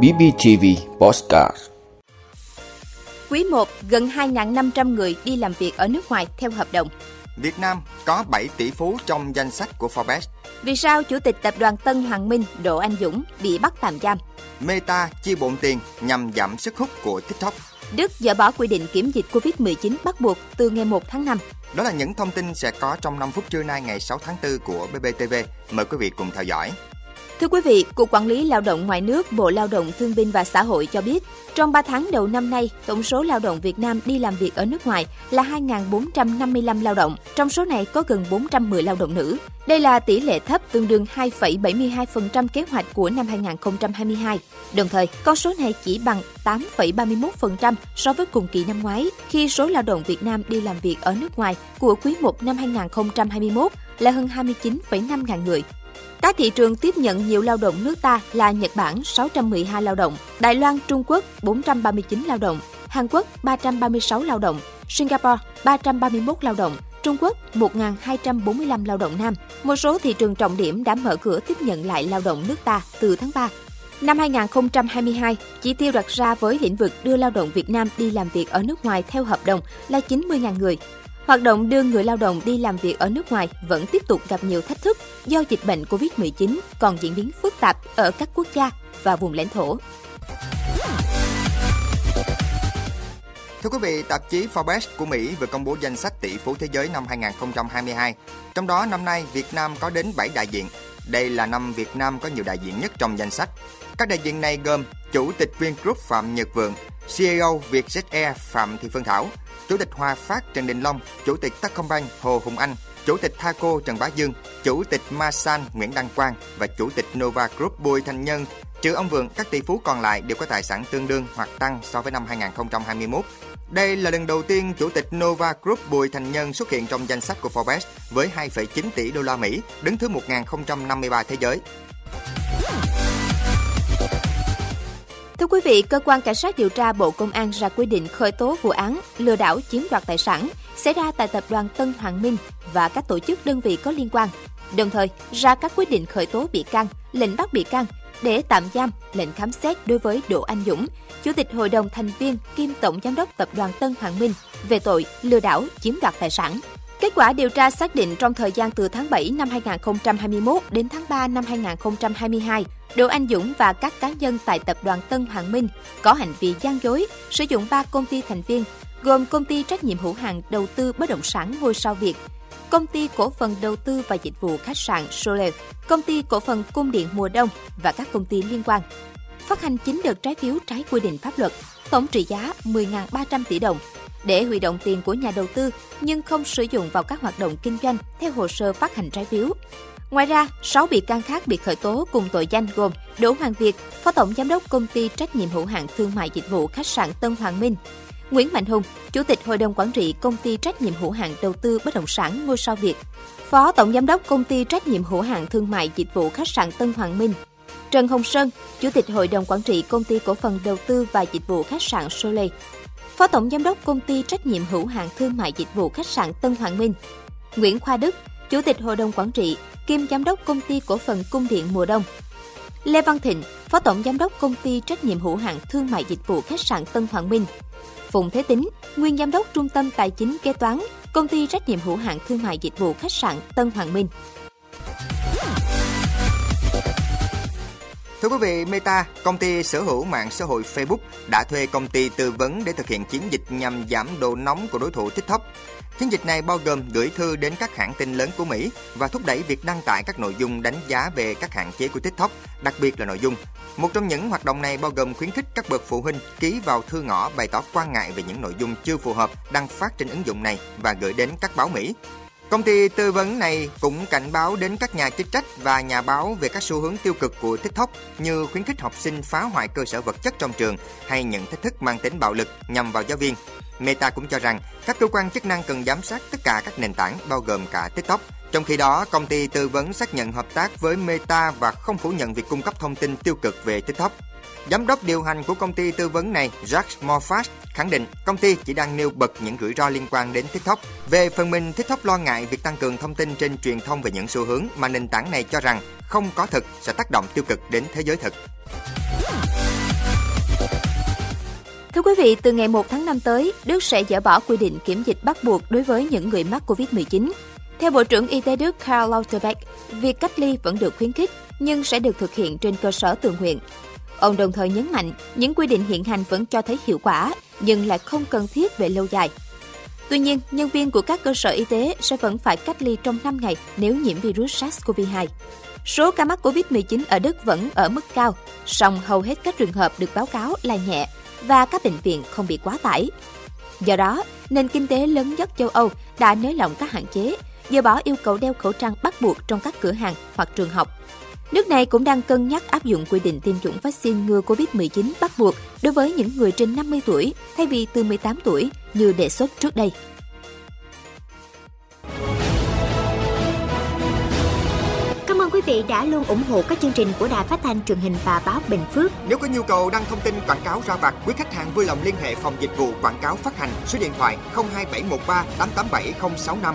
BBTV Postcard Quý 1, gần 2.500 người đi làm việc ở nước ngoài theo hợp đồng. Việt Nam có 7 tỷ phú trong danh sách của Forbes. Vì sao Chủ tịch Tập đoàn Tân Hoàng Minh Đỗ Anh Dũng bị bắt tạm giam? Meta chia bộn tiền nhằm giảm sức hút của TikTok. Đức dỡ bỏ quy định kiểm dịch Covid-19 bắt buộc từ ngày 1 tháng 5. Đó là những thông tin sẽ có trong 5 phút trưa nay ngày 6 tháng 4 của BBTV. Mời quý vị cùng theo dõi. Thưa quý vị, Cục Quản lý Lao động Ngoài nước, Bộ Lao động Thương binh và Xã hội cho biết, trong 3 tháng đầu năm nay, tổng số lao động Việt Nam đi làm việc ở nước ngoài là 2.455 lao động. Trong số này có gần 410 lao động nữ. Đây là tỷ lệ thấp tương đương 2,72% kế hoạch của năm 2022. Đồng thời, con số này chỉ bằng 8,31% so với cùng kỳ năm ngoái, khi số lao động Việt Nam đi làm việc ở nước ngoài của quý 1 năm 2021 là hơn 29,5 ngàn người. Các thị trường tiếp nhận nhiều lao động nước ta là Nhật Bản 612 lao động, Đài Loan, Trung Quốc 439 lao động, Hàn Quốc 336 lao động, Singapore 331 lao động, Trung Quốc 1.245 lao động nam. Một số thị trường trọng điểm đã mở cửa tiếp nhận lại lao động nước ta từ tháng 3. Năm 2022, chỉ tiêu đặt ra với lĩnh vực đưa lao động Việt Nam đi làm việc ở nước ngoài theo hợp đồng là 90.000 người. Hoạt động đưa người lao động đi làm việc ở nước ngoài vẫn tiếp tục gặp nhiều thách thức do dịch bệnh COVID-19 còn diễn biến phức tạp ở các quốc gia và vùng lãnh thổ. Thưa quý vị, tạp chí Forbes của Mỹ vừa công bố danh sách tỷ phú thế giới năm 2022. Trong đó năm nay Việt Nam có đến 7 đại diện. Đây là năm Việt Nam có nhiều đại diện nhất trong danh sách. Các đại diện này gồm Chủ tịch Vingroup Phạm Nhật Vượng, CEO Vietjet Air Phạm Thị Phương Thảo, Chủ tịch Hòa Phát Trần Đình Long, Chủ tịch Techcombank Hồ Hùng Anh, Chủ tịch Thaco Trần Bá Dương, Chủ tịch Masan Nguyễn Đăng Quang và Chủ tịch Nova Group Bùi Thành Nhân. Trừ ông Vượng, các tỷ phú còn lại đều có tài sản tương đương hoặc tăng so với năm 2021. Đây là lần đầu tiên Chủ tịch Nova Group Bùi Thành Nhân xuất hiện trong danh sách của Forbes với 2,9 tỷ đô la Mỹ, đứng thứ 1053 thế giới. Thưa quý vị, cơ quan cảnh sát điều tra Bộ Công an ra quyết định khởi tố vụ án lừa đảo chiếm đoạt tài sản xảy ra tại tập đoàn Tân Hoàng Minh và các tổ chức đơn vị có liên quan. Đồng thời, ra các quyết định khởi tố bị can, lệnh bắt bị can để tạm giam, lệnh khám xét đối với Đỗ Anh Dũng, Chủ tịch Hội đồng thành viên kiêm Tổng giám đốc Tập đoàn Tân Hoàng Minh về tội lừa đảo chiếm đoạt tài sản. Kết quả điều tra xác định trong thời gian từ tháng 7 năm 2021 đến tháng 3 năm 2022, Đỗ Anh Dũng và các cá nhân tại tập đoàn Tân Hoàng Minh có hành vi gian dối, sử dụng 3 công ty thành viên, gồm công ty trách nhiệm hữu hạn đầu tư bất động sản ngôi sao Việt, công ty cổ phần đầu tư và dịch vụ khách sạn Soleil, công ty cổ phần cung điện mùa đông và các công ty liên quan. Phát hành 9 đợt trái phiếu trái quy định pháp luật, tổng trị giá 10.300 tỷ đồng để huy động tiền của nhà đầu tư nhưng không sử dụng vào các hoạt động kinh doanh theo hồ sơ phát hành trái phiếu. Ngoài ra, 6 bị can khác bị khởi tố cùng tội danh gồm Đỗ Hoàng Việt, Phó Tổng Giám đốc Công ty Trách nhiệm hữu hạn Thương mại Dịch vụ Khách sạn Tân Hoàng Minh, Nguyễn Mạnh Hùng, Chủ tịch Hội đồng Quản trị Công ty Trách nhiệm hữu hạn Đầu tư Bất động sản Ngôi sao Việt, Phó Tổng Giám đốc Công ty Trách nhiệm hữu hạn Thương mại Dịch vụ Khách sạn Tân Hoàng Minh, Trần Hồng Sơn, Chủ tịch Hội đồng Quản trị Công ty Cổ phần Đầu tư và Dịch vụ Khách sạn Soleil, Phó Tổng Giám đốc Công ty Trách nhiệm hữu hạn Thương mại Dịch vụ Khách sạn Tân Hoàng Minh, Nguyễn Khoa Đức, Chủ tịch Hội đồng Quản trị, kiêm Giám đốc Công ty Cổ phần Cung điện Mùa Đông. Lê Văn Thịnh, Phó Tổng Giám đốc Công ty Trách nhiệm hữu hạn Thương mại Dịch vụ Khách sạn Tân Hoàng Minh. Phùng Thế Tính, Nguyên Giám đốc Trung tâm Tài chính Kế toán, Công ty Trách nhiệm hữu hạn Thương mại Dịch vụ Khách sạn Tân Hoàng Minh. Thưa quý vị, Meta, công ty sở hữu mạng xã hội Facebook đã thuê công ty tư vấn để thực hiện chiến dịch nhằm giảm độ nóng của đối thủ TikTok. Chiến dịch này bao gồm gửi thư đến các hãng tin lớn của Mỹ và thúc đẩy việc đăng tải các nội dung đánh giá về các hạn chế của TikTok, đặc biệt là nội dung. Một trong những hoạt động này bao gồm khuyến khích các bậc phụ huynh ký vào thư ngõ bày tỏ quan ngại về những nội dung chưa phù hợp đăng phát trên ứng dụng này và gửi đến các báo Mỹ. Công ty tư vấn này cũng cảnh báo đến các nhà chức trách và nhà báo về các xu hướng tiêu cực của TikTok, như khuyến khích học sinh phá hoại cơ sở vật chất trong trường hay những thách thức mang tính bạo lực nhằm vào giáo viên. Meta cũng cho rằng các cơ quan chức năng cần giám sát tất cả các nền tảng bao gồm cả TikTok trong khi đó, công ty tư vấn xác nhận hợp tác với Meta và không phủ nhận việc cung cấp thông tin tiêu cực về TikTok. Giám đốc điều hành của công ty tư vấn này, Jack Morfast, khẳng định công ty chỉ đang nêu bật những rủi ro liên quan đến TikTok. Về phần mình, TikTok lo ngại việc tăng cường thông tin trên truyền thông về những xu hướng mà nền tảng này cho rằng không có thực sẽ tác động tiêu cực đến thế giới thực. Thưa quý vị, từ ngày 1 tháng 5 tới, Đức sẽ dỡ bỏ quy định kiểm dịch bắt buộc đối với những người mắc COVID-19. Theo Bộ trưởng Y tế Đức Karl Lauterbach, việc cách ly vẫn được khuyến khích nhưng sẽ được thực hiện trên cơ sở tự nguyện. Ông đồng thời nhấn mạnh những quy định hiện hành vẫn cho thấy hiệu quả nhưng lại không cần thiết về lâu dài. Tuy nhiên, nhân viên của các cơ sở y tế sẽ vẫn phải cách ly trong 5 ngày nếu nhiễm virus SARS-CoV-2. Số ca mắc COVID-19 ở Đức vẫn ở mức cao, song hầu hết các trường hợp được báo cáo là nhẹ và các bệnh viện không bị quá tải. Do đó, nền kinh tế lớn nhất châu Âu đã nới lỏng các hạn chế, dỡ bỏ yêu cầu đeo khẩu trang bắt buộc trong các cửa hàng hoặc trường học. Nước này cũng đang cân nhắc áp dụng quy định tiêm chủng vaccine ngừa COVID-19 bắt buộc đối với những người trên 50 tuổi thay vì từ 18 tuổi như đề xuất trước đây. Cảm ơn quý vị đã luôn ủng hộ các chương trình của Đài Phát thanh truyền hình và báo Bình Phước. Nếu có nhu cầu đăng thông tin quảng cáo ra vặt, quý khách hàng vui lòng liên hệ phòng dịch vụ quảng cáo phát hành số điện thoại 02713 887065.